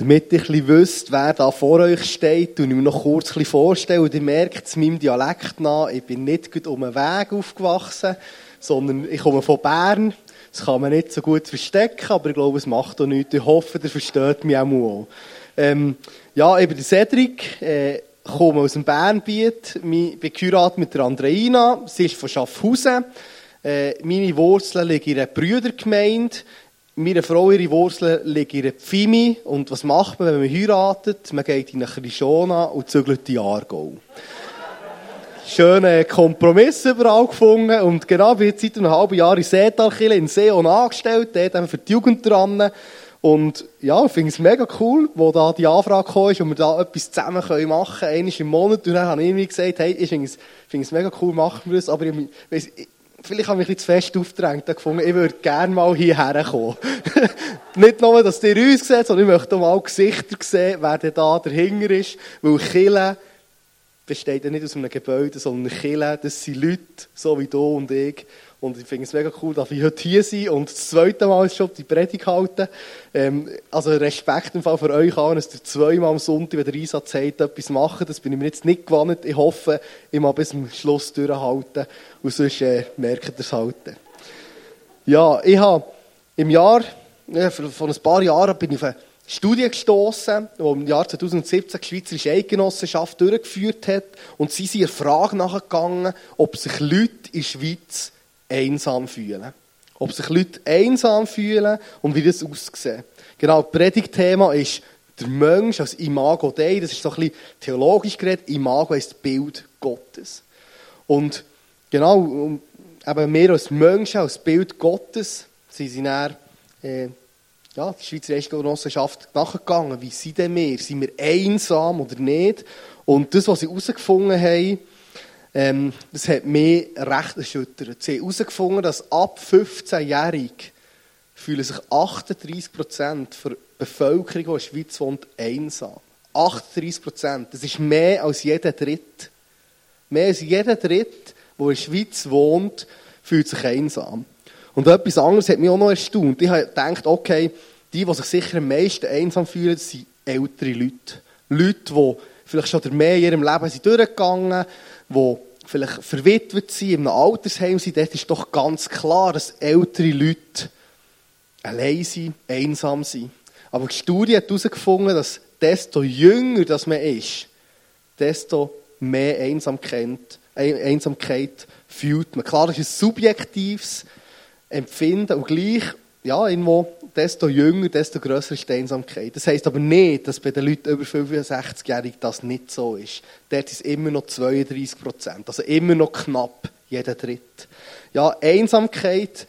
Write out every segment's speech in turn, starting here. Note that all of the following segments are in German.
Damit ihr ein wisst, wer da vor euch steht, und ich mir noch kurz ein vorstellen. Und ihr merkt es meinem Dialekt nach, ich bin nicht gut um einen Weg aufgewachsen, sondern ich komme von Bern. Das kann man nicht so gut verstecken, aber ich glaube, es macht auch nichts. Ich hoffe, ihr versteht mich auch mal. Ähm, ja, ich bin der Cedric, äh, komme aus dem Bernbiet, bin geheiratet mit der Andreina, sie ist von Schaffhausen. Äh, meine Wurzeln liegen in einer Brüdergemeinde. Meine Frau, ihre Wurzeln liegen in einer Pfimi. Und was macht man, wenn man heiratet? Man geht in eine Krishona und zügelt die Aargau. Schönen Kompromiss überall gefunden. Und genau, wie seit einem halben Jahr in Seetalkille in Seon angestellt, dort haben wir für die Jugend dran. Und ja, ich finde es mega cool, wo da die Anfrage kam und wir da etwas zusammen machen können, einmal im Monat. Und dann habe ich irgendwie gesagt, hey, ich finde es, find es mega cool, machen wir das. Aber ich, weiss, vielleicht habe ich mich zu fest aufgedrängt gefunden, ich würde gerne mal hierher kommen. Nicht nur, dass ihr uns seht, sondern ich möchte auch mal Gesichter sehen, wer denn da dahinter ist. Weil Kille besteht ja nicht aus einem Gebäude, sondern Kille, das sind Leute, so wie du und ich. Und ich finde es mega cool, dass ich heute hier sein und das zweite Mal schon die Predigt halten. Ähm, also Respekt im Fall für euch an, dass ihr zweimal am Sonntag, wenn der Einsatz habt, etwas machen. Das bin ich mir jetzt nicht gewohnt. Ich hoffe, ich mal bis zum Schluss durchhalten. Und sonst äh, merkt ihr es halt. Ja, ich habe im Jahr, ja, vor ein paar Jahren bin ich auf eine Studie gestoßen, die im Jahr 2017 die Schweizerische Eidgenossenschaft durchgeführt hat. Und sie sind der Frage nachgegangen, ob sich Leute in der Schweiz einsam fühlen. Ob sich Leute einsam fühlen und wie das aussieht. Genau, das Predigtthema ist der Mensch als Imago Dei. Das ist so ein bisschen theologisch geredet. Imago ist Bild Gottes. Und genau, eben mehr als Menschen, als Bild Gottes, sind sie dann, äh, ja, die Schweizer Eidgenossenschaft nachgegangen. Wie sind denn wir? Sind wir einsam oder nicht? Und das, was sie herausgefunden haben, ähm, das hat mich recht erschüttert. Sie haben herausgefunden, dass ab 15-jährig fühlen sich 38 Prozent der Bevölkerung, die in der Schweiz wohnt, einsam. 38 Prozent. Das ist mehr als jeder Dritt. Mehr als jeder Dritt, der in der Schweiz wohnt, fühlt sich einsam. Und etwas anderes hat mich auch noch erstaunt. Ich habe gedacht, okay, die, die sich sicher am meisten einsam fühlen, sind ältere Leute. Leute, die vielleicht schon mehr in ihrem Leben sind durchgegangen die vielleicht verwitwet sind, in einem Altersheim sind, dort ist doch ganz klar, dass ältere Leute allein sind, einsam sind. Aber die Studie hat herausgefunden, dass desto jünger das man ist, desto mehr Einsamkeit, Einsamkeit fühlt man. Klar, das ist ein subjektives Empfinden und gleich ja, irgendwo, desto jünger, desto grösser ist die Einsamkeit. Das heisst aber nicht, dass bei den Leuten über 65-Jährigen das nicht so ist. Dort ist immer noch 32 Prozent. Also immer noch knapp jeder Dritt. Ja, Einsamkeit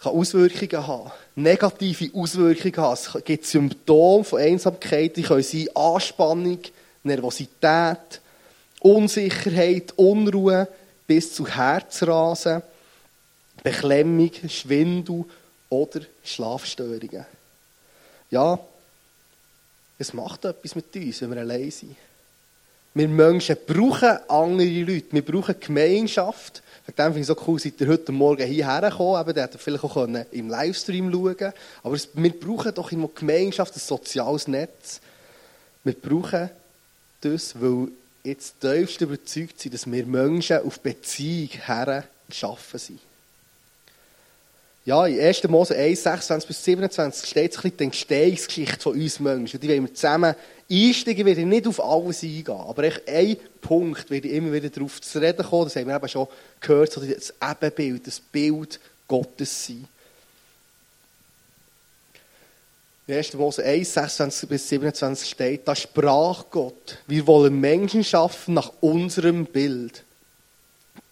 kann Auswirkungen haben. Negative Auswirkungen haben. Es gibt Symptome von Einsamkeit, die können sein Anspannung, Nervosität, Unsicherheit, Unruhe bis zu Herzrasen, Beklemmung, Schwindel, oder Schlafstörungen. Ja, es macht etwas mit uns, wenn wir allein sind. Wir Menschen brauchen andere Leute. Wir brauchen Gemeinschaft. Wegen dem finde ich es so cool, seid ihr heute Morgen hierher gekommen. Eben, ihr vielleicht auch im Livestream schauen können. Aber wir brauchen doch immer Gemeinschaft, ein soziales Netz. Wir brauchen das, weil jetzt tiefst überzeugt sind, dass wir Menschen auf Beziehung her geschaffen sind ja, in 1. Mose 1, 26 bis 27 steht ein bisschen die Entstehungsgeschichte von uns Menschen. Die wollen wir zusammen einsteigen, werde ich nicht auf alles eingehen. Aber echt ein Punkt werde ich immer wieder darauf zu reden kommen. Das haben wir eben schon gehört, so das Ebenbild, das Bild Gottes sein. In 1. Mose 1, 26 bis 27 steht, da sprach Gott, wir wollen Menschen schaffen nach unserem Bild,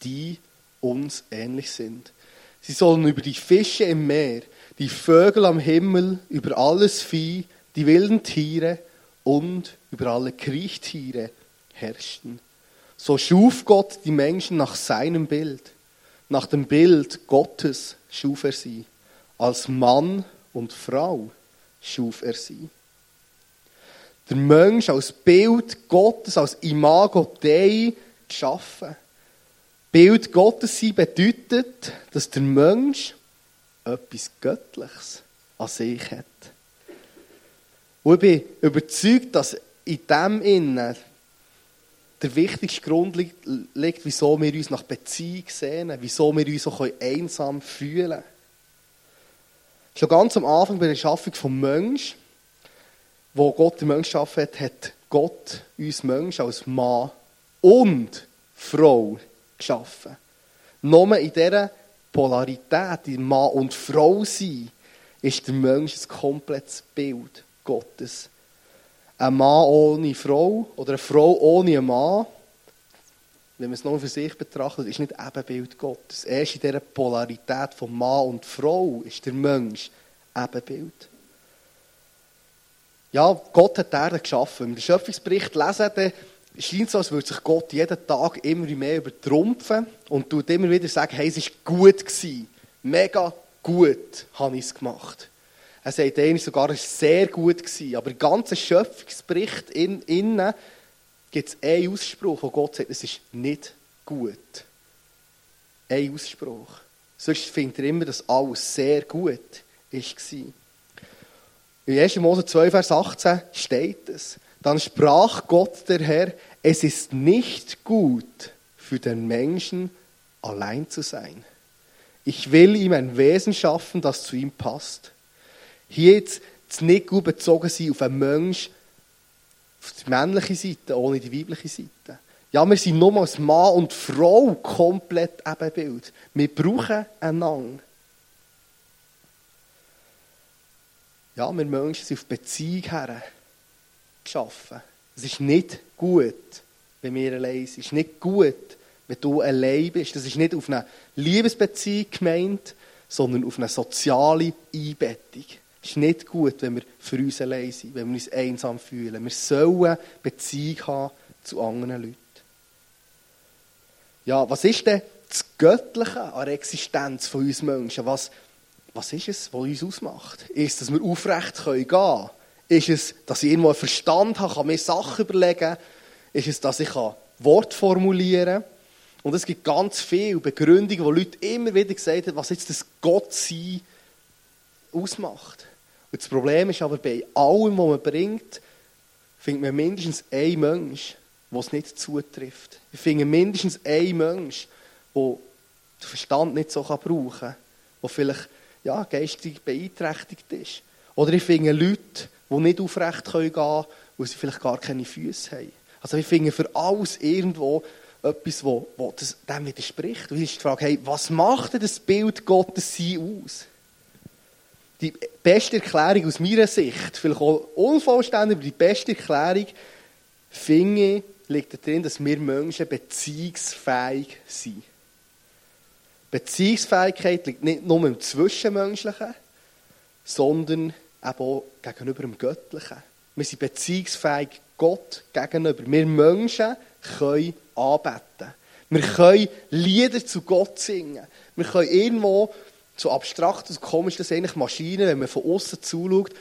die uns ähnlich sind. Sie sollen über die Fische im Meer, die Vögel am Himmel, über alles Vieh, die wilden Tiere und über alle Kriechtiere herrschen. So schuf Gott die Menschen nach seinem Bild. Nach dem Bild Gottes schuf er sie. Als Mann und Frau schuf er sie. Der Mensch als Bild Gottes, als Imago Dei geschaffen. Bild Gottes sein bedeutet, dass der Mensch etwas Göttliches an sich hat. Und ich bin überzeugt, dass in dem Innen der wichtigste Grund liegt, wieso wir uns nach Beziehung sehnen, wieso wir uns so einsam fühlen können. Schon ganz am Anfang bei der Schaffung des Menschen, wo Gott den Menschen geschaffen hat, hat Gott uns Menschen als Mann und Frau geschaffen. Nur in dieser Polarität, in Mann und Frau sein, ist der Mensch ein komplettes Bild Gottes. Ein Mann ohne Frau oder eine Frau ohne einen Mann, wenn man es nur für sich betrachtet, ist nicht Ebenbild Gottes. Erst in dieser Polarität von Mann und Frau ist der Mensch Ebenbild. Ja, Gott hat die Erde geschaffen. Wenn wir den Schöpfungsbericht lesen, dann scheint so, als würde sich Gott jeden Tag immer mehr übertrumpfen und tut immer wieder sagen, hey, es war gut gewesen. Mega gut habe ich es gemacht. Er sagt eigentlich sogar, es sehr gut gewesen. Aber im ganzen Schöpfungsbericht in, innen gibt es einen Ausspruch, wo Gott sagt, es ist nicht gut. Ein Ausspruch. Sonst findet er immer, dass alles sehr gut war. In 1. Mose 2, Vers 18 steht es. Dann sprach Gott der Herr, es ist nicht gut für den Menschen allein zu sein. Ich will ihm ein Wesen schaffen, das zu ihm passt. Hier jetzt das nicht gut bezogen sein auf einen Mensch, auf die männliche Seite, ohne die weibliche Seite. Ja, wir sind nur als Mann und Frau komplett Ebenbild. Wir brauchen einander. Ja, wir Menschen sind auf Beziehung her geschaffen. Es ist nicht gut, wenn wir allein sind. Es ist nicht gut, wenn du allein bist. Das ist nicht auf eine Liebesbeziehung gemeint, sondern auf eine soziale Einbettung. Es ist nicht gut, wenn wir für uns allein sind, wenn wir uns einsam fühlen. Wir sollen Beziehung haben zu anderen Leuten. Ja, was ist denn das Göttliche an der Existenz von uns Menschen? Was, was ist es, was uns ausmacht? Ist dass wir aufrecht gehen können? Ist es, dass ich irgendwo einen Verstand habe, kann mir Sachen überlegen? Ist es, dass ich Wort formulieren kann? Und es gibt ganz viele Begründungen, wo Leute immer wieder gesagt haben, was jetzt das Gottsein ausmacht. Und das Problem ist aber, bei allem, was man bringt, findet man mindestens einen Mensch, der es nicht zutrifft. Ich finde mindestens einen Mensch, der den Verstand nicht so brauchen kann, der vielleicht ja, geistig beeinträchtigt ist. Oder ich finde Leute, die nicht aufrecht gehen können, weil sie vielleicht gar keine Füße haben. Also ich finde für alles irgendwo etwas, wo, wo das, dem widerspricht. Und ich ist die Frage, hey, was macht denn das Bild Gottes sein aus? Die beste Erklärung aus meiner Sicht, vielleicht auch unvollständig, aber die beste Erklärung, finde liegt darin, dass wir Menschen beziehungsfähig sind. Beziehungsfähigkeit liegt nicht nur im Zwischenmenschlichen, sondern eben auch gegenüber dem Göttlichen. Wir sind beziehungsfähig Gott gegenüber. Wir Menschen können anbeten. Wir können Lieder zu Gott singen. Wir können irgendwo, so abstrakt und komisch das eigentlich Maschinen, wenn man von außen zuschaut,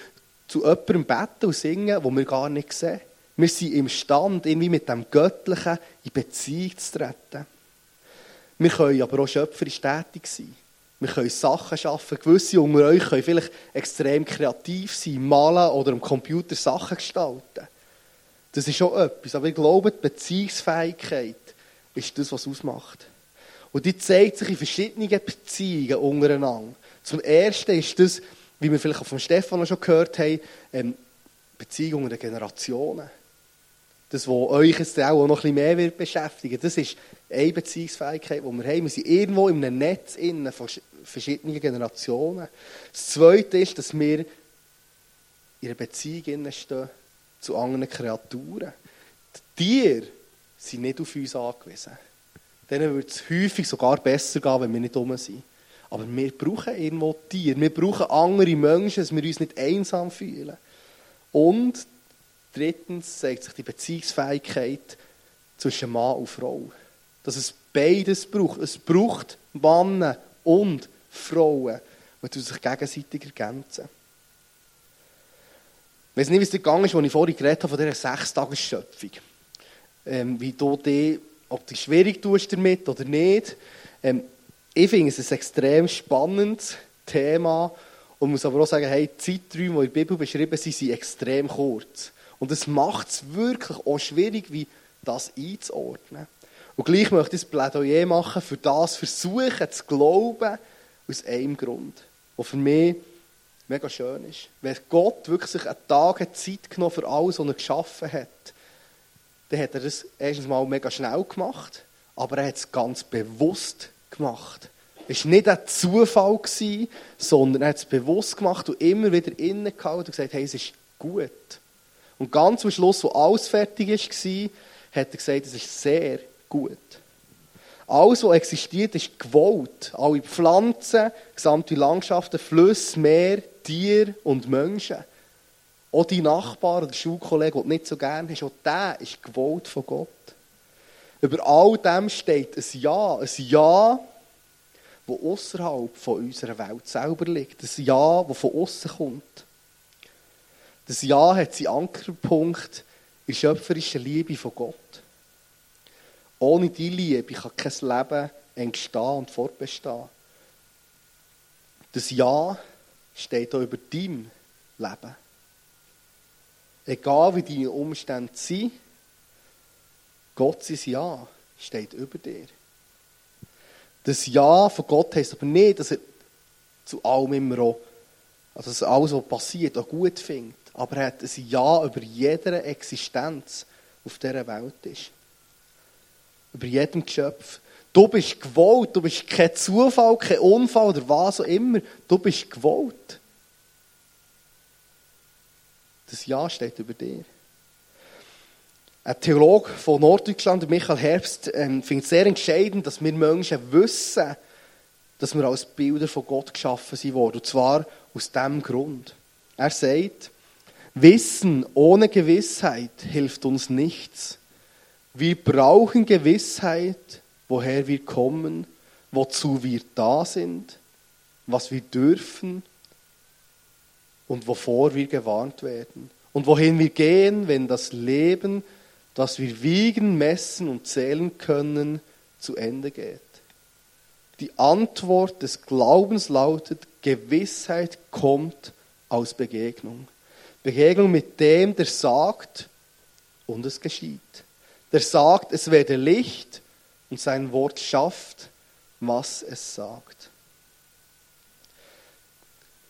zu jemandem beten und singen, wo wir gar nicht sehen. Wir sind imstande, irgendwie mit dem Göttlichen in Beziehung zu treten. Wir können aber auch schöpferisch tätig sein. Wir können Sachen schaffen. Gewisse unter euch können vielleicht extrem kreativ sein, malen oder am Computer Sachen gestalten. Das ist schon etwas. Aber ich glaube, die Beziehungsfähigkeit ist das, was ausmacht. Und die zeigt sich in verschiedenen Beziehungen untereinander. Zum Ersten ist das, wie wir vielleicht auch von Stefan schon gehört haben, ähm, Beziehungen der Generationen. Das, was euch jetzt auch noch ein bisschen mehr wird beschäftigen das ist eine Beziehungsfähigkeit, die wir haben. Wir sind irgendwo in einem Netz innen von verschiedenen Generationen. Das Zweite ist, dass wir in einer Beziehung stehen zu anderen Kreaturen. Die Tiere sind nicht auf uns angewiesen. Denen wird es häufig sogar besser gehen, wenn wir nicht dumm sind. Aber wir brauchen irgendwo Tiere. Wir brauchen andere Menschen, dass wir uns nicht einsam fühlen. Und drittens zeigt sich die Beziehungsfähigkeit zwischen Mann und Frau. Dass es beides braucht. Es braucht Männer und Frauen, die sich gegenseitig ergänzen. Ich weiß nicht, wie es dir gegangen ist, als ich vorhin geredet habe von dieser Sechstagesschöpfung. Ähm, wie du die, ob du schwierig tust damit oder nicht. Ähm, ich finde es ein extrem spannendes Thema. Und muss aber auch sagen, hey, die Zeiträume, die in der Bibel beschrieben sind, sind extrem kurz. Und es macht es wirklich auch schwierig, wie das einzuordnen. Und gleich möchte ich ein Plädoyer machen, für das versuchen zu glauben, aus einem Grund, der für mich mega schön ist. Wenn Gott wirklich sich einen Tag Zeit genommen für alles, was er geschaffen hat, dann hat er das erstens mal mega schnell gemacht, aber er hat es ganz bewusst gemacht. Es war nicht ein Zufall, sondern er hat es bewusst gemacht und immer wieder innen gehalten und gesagt, hey, es ist gut. Und ganz am Schluss, wo alles fertig war, hat er gesagt, es ist sehr gut. Alles, was existiert, ist gewollt. Alle Pflanzen, gesamte Landschaften, Flüsse, Meer, Tiere und Menschen. Auch die Nachbarn oder Schulkollegen, die du nicht so gerne hast, auch der ist gewollt von Gott. Über all dem steht ein Ja, ein Ja, das außerhalb unserer Welt selber liegt. Ein Ja, das von außen kommt. Das Ja hat seinen Ankerpunkt in der schöpferischen Liebe von Gott. Ohne die Liebe kann kein Leben entstehen und fortbestehen. Das Ja steht auch über dein Leben. Egal wie deine Umstände sind, Gott sein Ja steht über dir. Das Ja von Gott heisst aber nicht, dass er zu allem immer auch, also dass alles, was passiert, auch gut findet. Aber er hat ein Ja über jede Existenz auf dieser Welt ist. Über jedem Geschöpf. Du bist gewollt, du bist kein Zufall, kein Unfall oder was auch immer. Du bist gewollt. Das Ja steht über dir. Ein Theologe von Norddeutschland, Michael Herbst, ähm, findet es sehr entscheidend, dass wir Menschen wissen, dass wir als Bilder von Gott geschaffen sind. Und zwar aus diesem Grund. Er sagt, Wissen ohne Gewissheit hilft uns nichts. Wir brauchen Gewissheit, woher wir kommen, wozu wir da sind, was wir dürfen und wovor wir gewarnt werden. Und wohin wir gehen, wenn das Leben, das wir wiegen, messen und zählen können, zu Ende geht. Die Antwort des Glaubens lautet, Gewissheit kommt aus Begegnung. Begegnung mit dem, der sagt, und es geschieht. Der sagt, es werde Licht und sein Wort schafft, was es sagt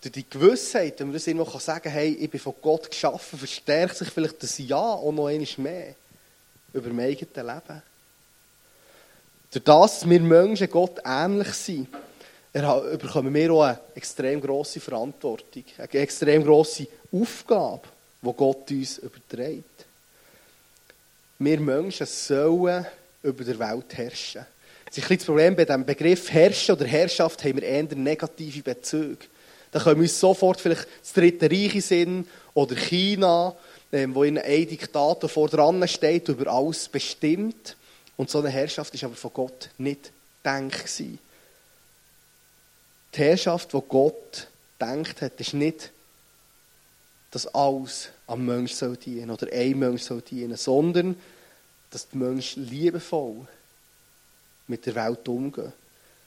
durch die Gewissheit, wenn man das irgendwo sagen kann, hey, ich bin von Gott geschaffen, verstärkt sich vielleicht das Ja auch noch einmal mehr über mein eigenes Leben. Durch das, dass wir Menschen Gott ähnlich sind, bekommen wir auch eine extrem grosse Verantwortung, eine extrem grosse Aufgabe, die Gott uns überträgt. Wir Menschen sollen über der Welt herrschen. Das ist ein das Problem bei diesem Begriff Herrschen oder Herrschaft haben wir eher negative Bezüge. Da wir uns sofort vielleicht das Dritte Reich sind oder China, ähm, wo in ein Diktator vor dran steht, über alles bestimmt. Und so eine Herrschaft ist aber von Gott nicht gedacht Die Herrschaft, die Gott denkt hat, ist nicht, dass alles am Mensch soll dienen oder ein Mensch soll dienen, sondern dass der Mensch liebevoll mit der Welt umgeht.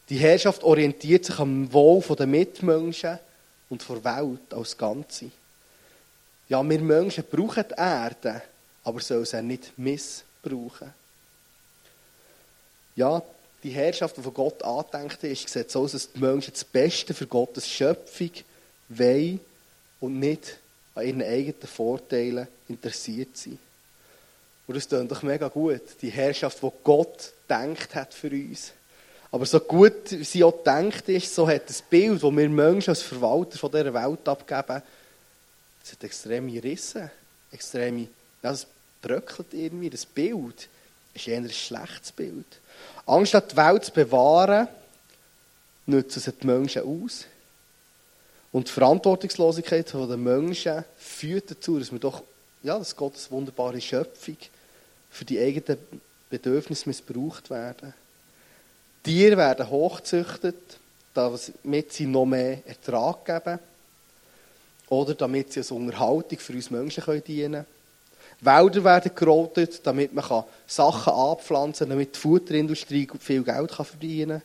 Die Herrschaft orientiert sich am Wohl der Mitmenschen und vor Welt als Ganze. Ja, wir Menschen brauchen die Erde, aber sollen sie nicht missbrauchen. Ja, die Herrschaft, die von Gott angedenkt ist, sieht so aus, dass die Menschen das Beste für Gottes Schöpfung wollen und nicht an ihren eigenen Vorteilen interessiert sind. Und das klingt doch mega gut. Die Herrschaft, die Gott denkt hat für uns. Aber so gut sie auch gedacht ist, so hat das Bild, das wir Menschen als Verwalter von dieser Welt abgeben, das hat extreme Risse, extreme, ja, das bröckelt irgendwie, das Bild ist eher ein schlechtes Bild. Anstatt die Welt zu bewahren, nutzen sie die Menschen aus. Und die Verantwortungslosigkeit der Menschen führt dazu, dass wir doch, ja, dass Gottes wunderbare Schöpfung für die eigenen Bedürfnisse missbraucht werden. Tiere werden hochgezüchtet, damit sie noch mehr Ertrag geben. Oder damit sie als Unterhaltung für uns Menschen dienen können. Wälder werden gerotet, damit man Sachen anpflanzen kann, damit die Futterindustrie viel Geld verdienen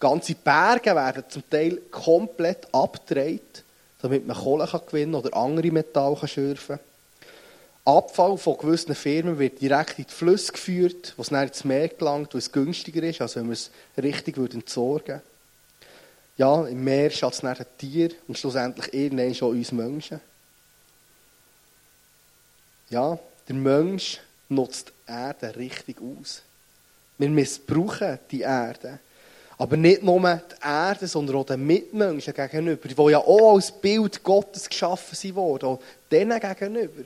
kann. Ganze Berge werden zum Teil komplett abgedreht, damit man Kohle kann gewinnen oder andere Metalle kann schürfen Abfall von gewissen Firmen wird direkt in die Flüsse geführt, wo es dann ins Meer gelangt, wo es günstiger ist, als wenn wir es richtig entsorgen würden. Ja, im Meer schaut es nachher Tier und schlussendlich irgendwann schon uns Menschen. Ja, der Mensch nutzt die Erde richtig aus. Wir missbrauchen die Erde. Aber nicht nur die Erde, sondern auch den Mitmenschen gegenüber, die ja auch als Bild Gottes geschaffen wurden. Auch denen gegenüber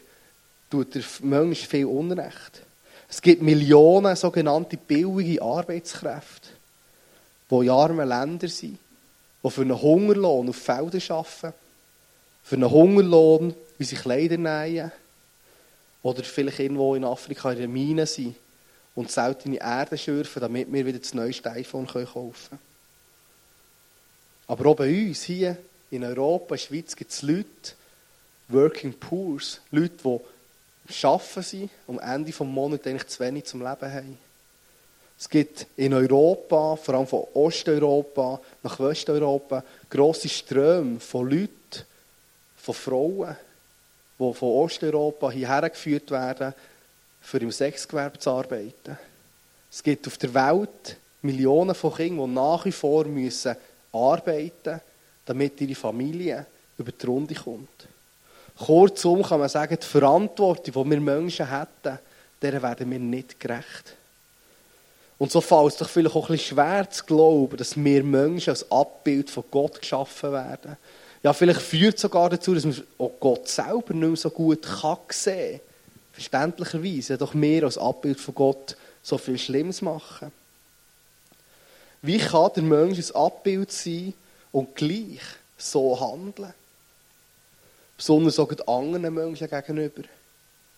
tut der Mensch viel Unrecht. Es gibt Millionen sogenannte billige Arbeitskräfte, die in armen Ländern sind, die für einen Hungerlohn auf Feldern arbeiten, für einen Hungerlohn unsere Kleider nähen oder vielleicht irgendwo in Afrika in einer Mine sind und seltene Erde schürfen, damit wir wieder das neueste iPhone kaufen können. Aber auch bei uns hier in Europa, in der Schweiz, gibt es Leute, Working Poors, Leute, die arbeiten sind und am Ende des Monats eigentlich zu wenig zum Leben haben. Es gibt in Europa, vor allem von Osteuropa nach Westeuropa, grosse Ströme von Leuten, von Frauen, die von Osteuropa hierher geführt werden, für im Sexgewerbe zu arbeiten. Es gibt auf der Welt Millionen von Kindern, die nach wie vor müssen arbeiten damit ihre Familie über die Runde kommt. Kurzum kann man sagen, die Verantwortung, die wir Menschen hätten, der werden wir nicht gerecht. Und so fällt es doch vielleicht auch ein bisschen schwer zu glauben, dass wir Menschen als Abbild von Gott geschaffen werden. Ja, vielleicht führt es sogar dazu, dass man auch Gott selber nicht mehr so gut kann sehen kann. Verständlicherweise. Doch wir als Abbild von Gott so viel Schlimmes machen. Wie kann der Mensch ein Abbild sein und gleich so handeln? Besonders auch anderen Menschen gegenüber,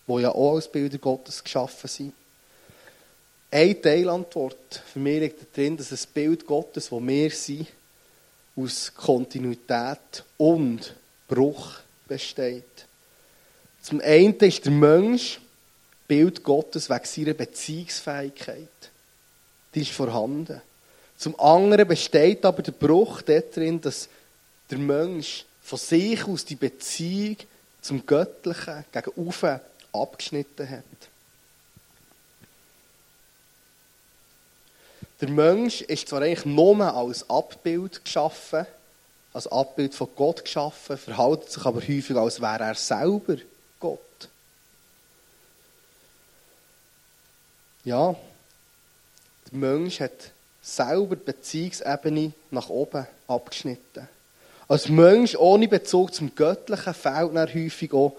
die ja auch als Bilder Gottes geschaffen sind. Eine Teilantwort für mich liegt darin, dass das Bild Gottes, das wir sind, aus Kontinuität und Bruch besteht. Zum einen ist der Mensch Bild Gottes wegen seiner Beziehungsfähigkeit. Die ist vorhanden. Zum anderen besteht aber der Bruch darin, dass der Mensch von sich aus die Beziehung zum Göttlichen gegen Ufe abgeschnitten hat. Der Mensch ist zwar eigentlich nur als Abbild geschaffen, als Abbild von Gott geschaffen, verhält sich aber häufig, als wäre er selber Gott. Ja, der Mensch hat selber die Beziehungsebene nach oben abgeschnitten. Als Mensch ohne Bezug zum Göttlichen fehlt dann häufig auch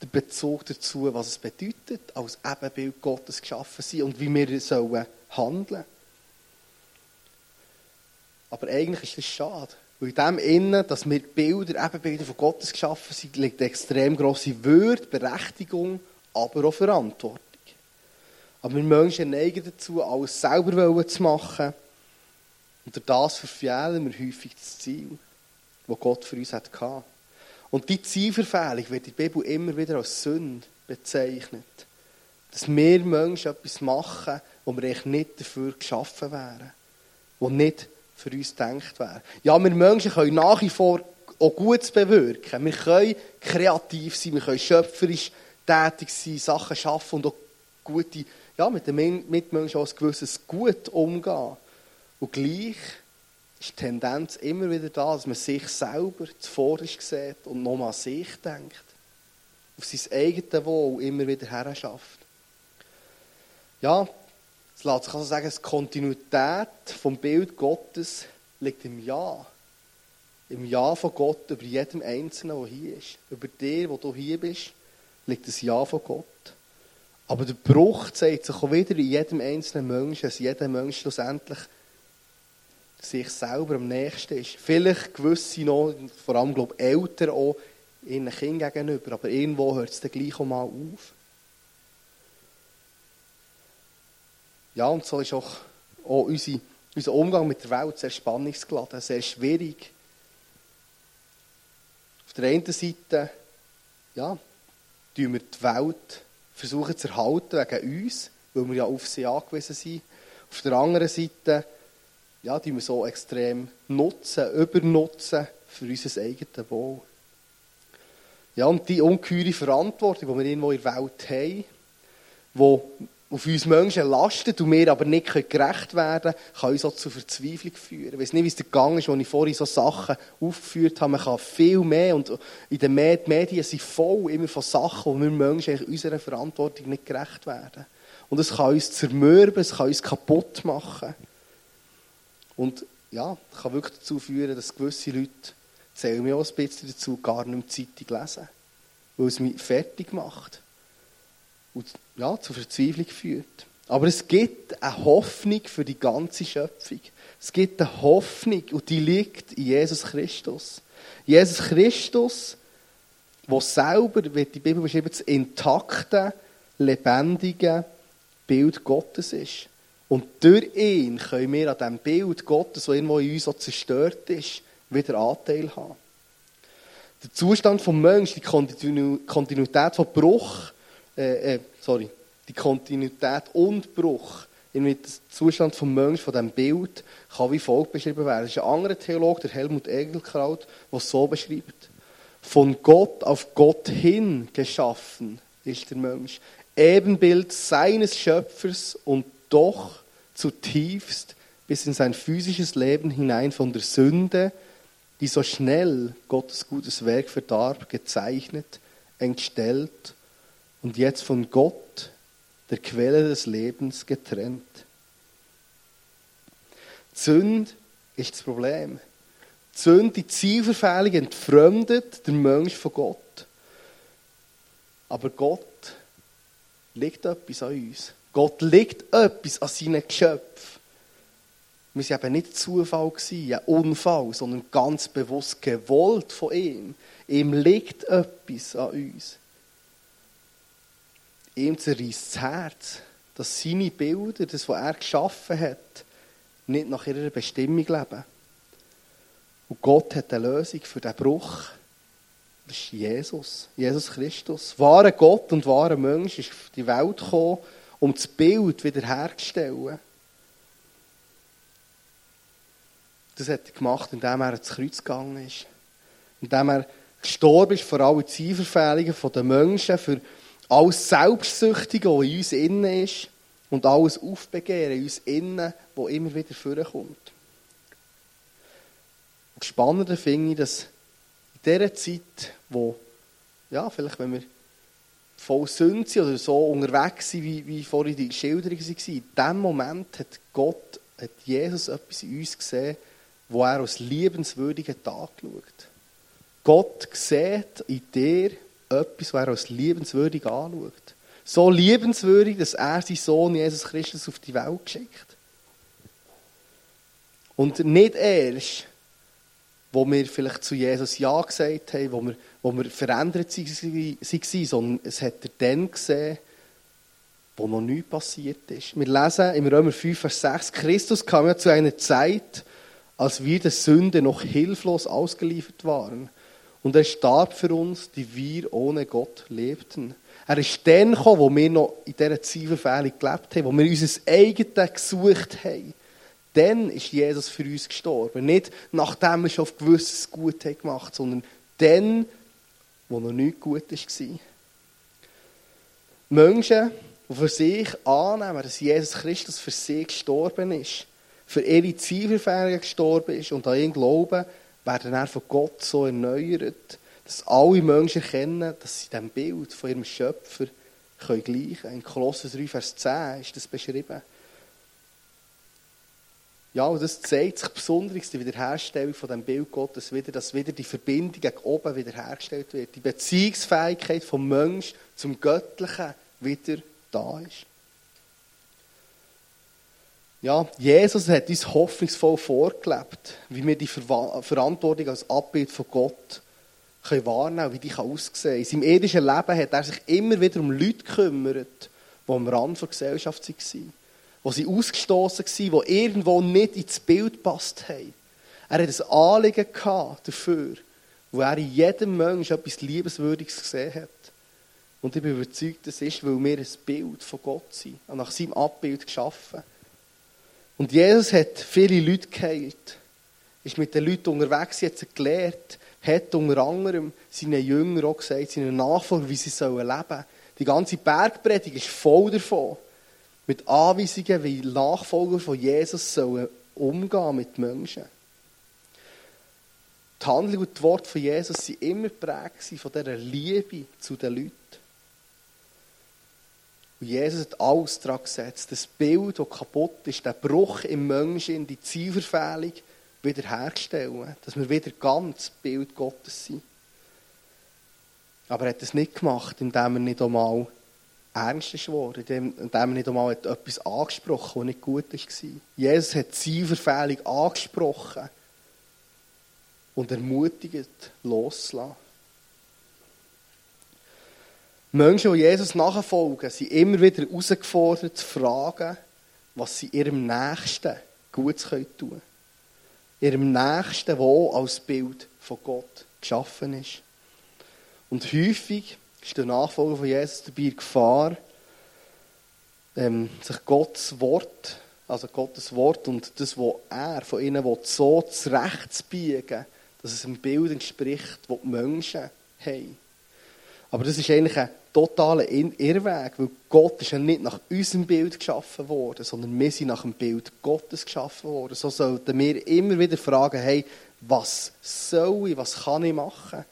der Bezug dazu, was es bedeutet, als Ebenbild Gottes geschaffen zu sein und wie wir sollen handeln aber eigentlich ist das schade. Weil in dem Innen, dass wir Bilder, Ebenbilder von Gottes geschaffen sind, liegt extrem grosse Würde, Berechtigung, aber auch Verantwortung. Aber wir Menschen neigen dazu, alles selber zu machen. Und durch das verfehlen wir häufig das Ziel, das Gott für uns hatte. Und die Zielverfehlung wird in der Bibel immer wieder als Sünde bezeichnet. Dass wir Menschen etwas machen, wo wir eigentlich nicht dafür geschaffen wären. Wo nicht für uns gedacht wäre. Ja, wir Menschen können nach wie vor auch Gutes bewirken. Wir können kreativ sein, wir können schöpferisch tätig sein, Sachen schaffen und auch gute, ja, mit den Mitmenschen auch ein gewisses Gut umgehen. Und gleich ist die Tendenz immer wieder da, dass man sich selber zuvorderst sieht und nochmal an sich denkt. Auf sein eigenes Wohl immer wieder her schafft. Ja, es lässt sich also sagen, die Kontinuität vom Bild Gottes liegt im Ja. Im Ja von Gott über jedem Einzelnen, der hier ist. Über dir, wo du hier bist, liegt das Ja von Gott. Aber der Bruch zeigt sich auch wieder in jedem einzelnen Menschen, dass jeder Mensch schlussendlich sich selber am nächsten ist. Vielleicht gewisse noch, vor allem glaube ich, Eltern auch, ihren Kindern gegenüber, aber irgendwo hört es dann gleich auch mal auf. Ja, und so ist auch, auch unsere, unser Umgang mit der Welt sehr spannungsgeladen, sehr schwierig. Auf der einen Seite, ja, tun wir die Welt versuchen zu erhalten wegen uns, weil wir ja auf sie angewiesen sind. Auf der anderen Seite, ja, die wir so extrem nutzen, übernutzen, für unser eigenes Wohl. Ja, und die ungeheure Verantwortung, die wir irgendwo in der Welt haben, die auf uns Menschen lastet und wir aber nicht gerecht werden können, kann uns auch zu Verzweiflung führen. Ich weiß nicht, wie es gegangen ist, als ich vorhin so Sachen aufgeführt habe. Man kann viel mehr und in den Medien sind voll immer von Sachen, wo wir Menschen unserer Verantwortung nicht gerecht werden. Und es kann uns zermürben, es kann uns kaputt machen. Und ja, kann wirklich dazu führen, dass gewisse Leute, zählen mir auch ein bisschen dazu, gar nicht mehr Zeitung lesen. Weil es mich fertig macht. Und ja, zur Verzweiflung führt. Aber es gibt eine Hoffnung für die ganze Schöpfung. Es gibt eine Hoffnung und die liegt in Jesus Christus. Jesus Christus, der selber, wird die Bibel beschreiben, das intakte, lebendige Bild Gottes ist. Und durch ihn können wir an diesem Bild Gottes, das irgendwo in uns so zerstört ist, wieder Anteil haben. Der Zustand des Menschen, die Kontinuität von Bruch, äh, äh, sorry, die Kontinuität und Bruch, irgendwie der Zustand des Menschen, von diesem Bild, kann wie folgt beschrieben werden. Es ist ein anderer Theologe, der Helmut Egelkraut, der es so beschreibt. Von Gott auf Gott hin geschaffen ist der Mensch. Ebenbild seines Schöpfers und doch zutiefst bis in sein physisches Leben hinein von der Sünde, die so schnell Gottes gutes Werk verdarb, gezeichnet, entstellt und jetzt von Gott, der Quelle des Lebens, getrennt. Die Sünde ist das Problem. Die Sünde, die Zielverfehlung entfremdet den Mensch von Gott. Aber Gott liegt etwas an uns. Gott liegt etwas an seinen Geschöpfen. Wir waren eben nicht Zufall, ein Unfall, sondern ganz bewusst gewollt von ihm. Ihm liegt etwas an uns. Ihm zerreißt das Herz, dass seine Bilder, das, was er geschaffen hat, nicht nach ihrer Bestimmung leben. Und Gott hat eine Lösung für diesen Bruch. Das ist Jesus, Jesus Christus. Wahrer Gott und wahrer Mensch ist auf die Welt gekommen, um das Bild wiederherzustellen. Das hat er gemacht, indem er ins Kreuz gegangen ist. Indem er gestorben ist vor allen Zielverfehlungen der Menschen, für alles Selbstsüchtige, was in uns innen ist, und alles Aufbegehren in uns innen, das immer wieder vorkommt. Das Spannende finde ich, dass in dieser Zeit, wo, ja, vielleicht wenn wir voll Sünde sind oder so unterwegs sind, wie, wie vorhin die Schilderung war, in diesem Moment hat Gott, hat Jesus etwas in uns gesehen, wo er als liebenswürdigen Tag schaut. Gott sieht in dir etwas, was er als liebenswürdig anschaut. So liebenswürdig, dass er seinen Sohn Jesus Christus auf die Welt geschickt. Und nicht erst, wo wir vielleicht zu Jesus Ja gesagt haben, wo wir, wo wir verändert waren, sondern es hat er dann gesehen, wo noch nichts passiert ist. Wir lesen im Römer 5, Vers 6, Christus kam ja zu einer Zeit, als wir der Sünde noch hilflos ausgeliefert waren. Und er starb für uns, die wir ohne Gott lebten. Er ist dann gekommen, wo wir noch in dieser Zielverfehlung gelebt haben, wo wir unser eigenes gesucht haben. Dann ist Jesus für uns gestorben. Nicht nachdem wir schon auf gewisses Gut gemacht haben, sondern dann, wo noch nichts gut war. Menschen, die für sich annehmen, dass Jesus Christus für sie gestorben ist, für ihre Zielverfehlungen gestorben ist und an ihn glauben, werden dann von Gott so erneuert, dass alle Menschen erkennen, dass sie dem Bild von ihrem Schöpfer können gleichen. In Kolosser 3, Vers 10 ist das beschrieben. Ja, und das zeigt sich besonders die Wiederherstellung von dem Bild Gottes wieder, dass wieder die Verbindung gegen oben wiederhergestellt wird. Die Beziehungsfähigkeit vom Mensch zum Göttlichen wieder da ist. Ja, Jesus hat uns hoffnungsvoll vorgelebt, wie wir die Ver Verantwortung als Abbild von Gott können wahrnehmen wie die aussehen kann. In seinem irdischen Leben hat er sich immer wieder um Leute gekümmert, die am Rand der Gesellschaft waren wo sie ausgestoßen waren, die irgendwo nicht ins Bild passt haben. Er hat ein Anliegen dafür, wo er in jedem Menschen etwas Liebenswürdiges gesehen hat. Und ich bin überzeugt, das ist, weil wir ein Bild von Gott sind, nach seinem Abbild geschaffen. Und Jesus hat viele Leute geheilt. ist mit den Leuten unterwegs, jetzt gelehrt, hat unter anderem seinen Jüngern auch gesagt, seinen Nachfolgern, wie sie leben sollen. Die ganze Bergpredigt ist voll davon. Mit Anweisungen, wie Nachfolger von Jesus sollen umgehen mit Menschen. Die Handlung und die Worte von Jesus waren immer geprägt von dieser Liebe zu den Leuten. Und Jesus hat alles daran gesetzt, das Bild, das kaputt ist, der Bruch im Menschen, die Zielverfehlung wiederherzustellen. Dass wir wieder ganz Bild Gottes sind. Aber er hat das nicht gemacht, indem er nicht einmal ernst ist indem er nicht einmal etwas angesprochen hat, was nicht gut war. Jesus hat Zielverfehlung angesprochen und ermutigt, loszulassen. Menschen, die Jesus nachfolgen, sind immer wieder herausgefordert zu fragen, was sie ihrem Nächsten Gutes tun können. Ihrem Nächsten, der als Bild von Gott geschaffen ist. Und häufig ist der Nachfolger von Jesus dabei Gefahr, ähm, sich Gottes Wort, also Gottes Wort und das, was er von ihnen will, so zurechtzubiegen, dass es einem Bild entspricht, das die Menschen haben. Aber das ist eigentlich ein totaler Irrweg, weil Gott ist ja nicht nach unserem Bild geschaffen worden, sondern wir sind nach dem Bild Gottes geschaffen worden. So sollten wir immer wieder fragen, hey, was soll ich, was kann ich machen?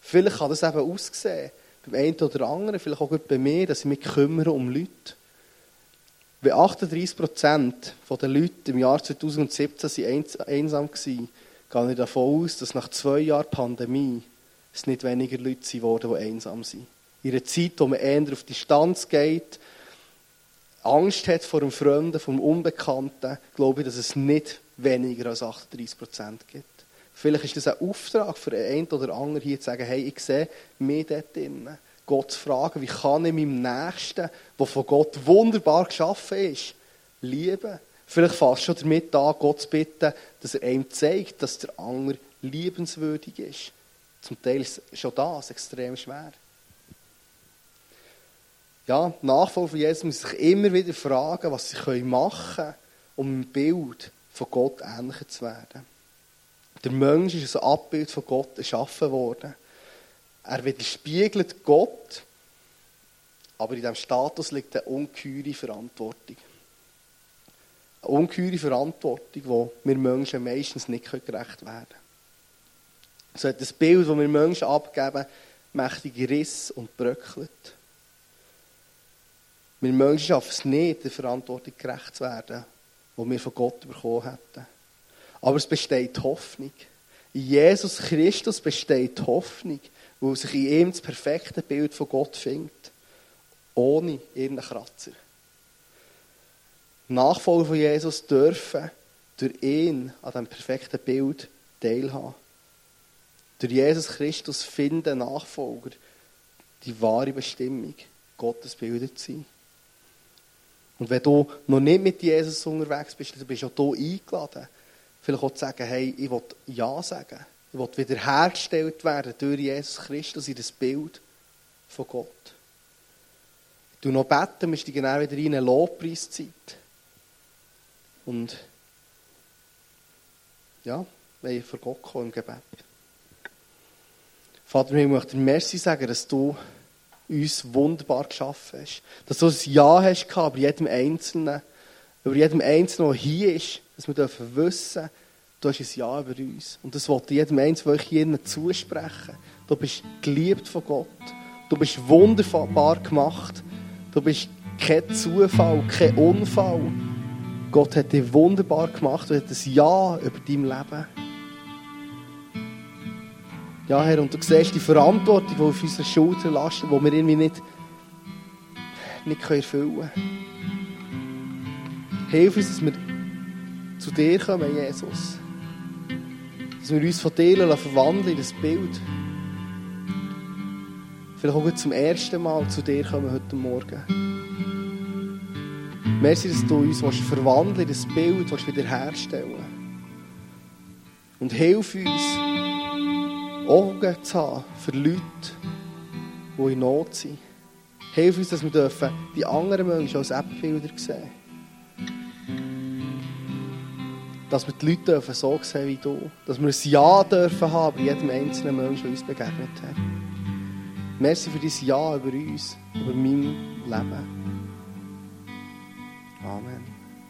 Vielleicht kann das eben aussehen, beim einen oder anderen, vielleicht auch bei mir, dass ich mich kümmere um Leute. Wenn 38 Prozent der Leute im Jahr 2017 einsam waren, gehe ich davon aus, dass nach zwei Jahren Pandemie es nicht weniger Leute sind die einsam sind. In einer Zeit, wo man eher auf Distanz geht, Angst hat vor dem Fremden, vom Unbekannten, glaube ich, dass es nicht weniger als 38 Prozent gibt. Vielleicht ist das ein Auftrag für einen oder anderen hier zu sagen, hey, ich sehe mich dort drinnen. Gott zu fragen, wie kann ich meinem Nächsten, der von Gott wunderbar geschaffen ist, lieben? Vielleicht fast schon damit an, Gott zu bitten, dass er einem zeigt, dass der andere liebenswürdig ist. Zum Teil ist schon das extrem schwer. Ja, Nachfolger von Jesus müssen sich immer wieder fragen, was sie machen können, um ein Bild von Gott ähnlicher zu werden. Der Mensch ist ein Abbild von Gott erschaffen worden. Er widerspiegelt Gott, aber in diesem Status liegt eine ungeheure Verantwortung. Eine ungeheure Verantwortung, wo wir Menschen meistens nicht gerecht werden können. So hat das Bild, das wir Menschen abgeben, mächtige Riss und bröckelt. Wir Menschen schaffen es nicht, der Verantwortung gerecht zu werden, die wir von Gott bekommen hätten. Aber es besteht Hoffnung. In Jesus Christus besteht Hoffnung, weil sich in ihm das perfekte Bild von Gott findet. Ohne irgendeinen Kratzer. Nachfolger von Jesus dürfen durch ihn an diesem perfekten Bild teilhaben. Durch Jesus Christus finden Nachfolger die wahre Bestimmung, Gottes Bilder zu sein. Und wenn du noch nicht mit Jesus unterwegs bist, dann bist auch hier eingeladen. Vielleicht auch zu sagen, hey, ich will Ja sagen. Ich will wiederhergestellt werden durch Jesus Christus in das Bild von Gott. Du noch beten, wir steigen dann wieder in eine Lobpreiszeit. Und ja, wir vor Gott kommen im Gebet. Vater, ich möchte dir Merci sagen, dass du uns wunderbar geschaffen hast. Dass du ein Ja hast gehabt, über jedem Einzelnen, über jedem Einzelnen, der hier ist, dass wir dürfen wissen, du hast ein Ja über uns. Und das wollte jedem Einzelnen, der hier zusprechen. Du bist geliebt von Gott. Du bist wunderbar gemacht. Du bist kein Zufall, kein Unfall. Gott hat dich wunderbar gemacht und hat ein Ja über dein Leben. Ja, Herr, und du siehst die Verantwortung, die auf unserer Schulter lastet, die wir irgendwie nicht, nicht erfüllen können. Hilf uns, dass wir zu dir kommen, Jesus. Dass wir uns von dir verwandeln in das Bild. Vielleicht auch zum ersten Mal zu dir kommen heute Morgen. Merci, dass du uns verwandeln in das Bild wiederherstellen Und hilf uns, Augen zu haben für Leute, die in Not sind. Hilf uns, dass wir die anderen Menschen als Abbilder sehen dass wir die Leute dürfen so sehen wie du. Dass wir ein Ja dürfen haben bei jedem einzelnen Menschen, der uns begegnet hat. Merci für dein Ja über uns, über mein Leben. Amen.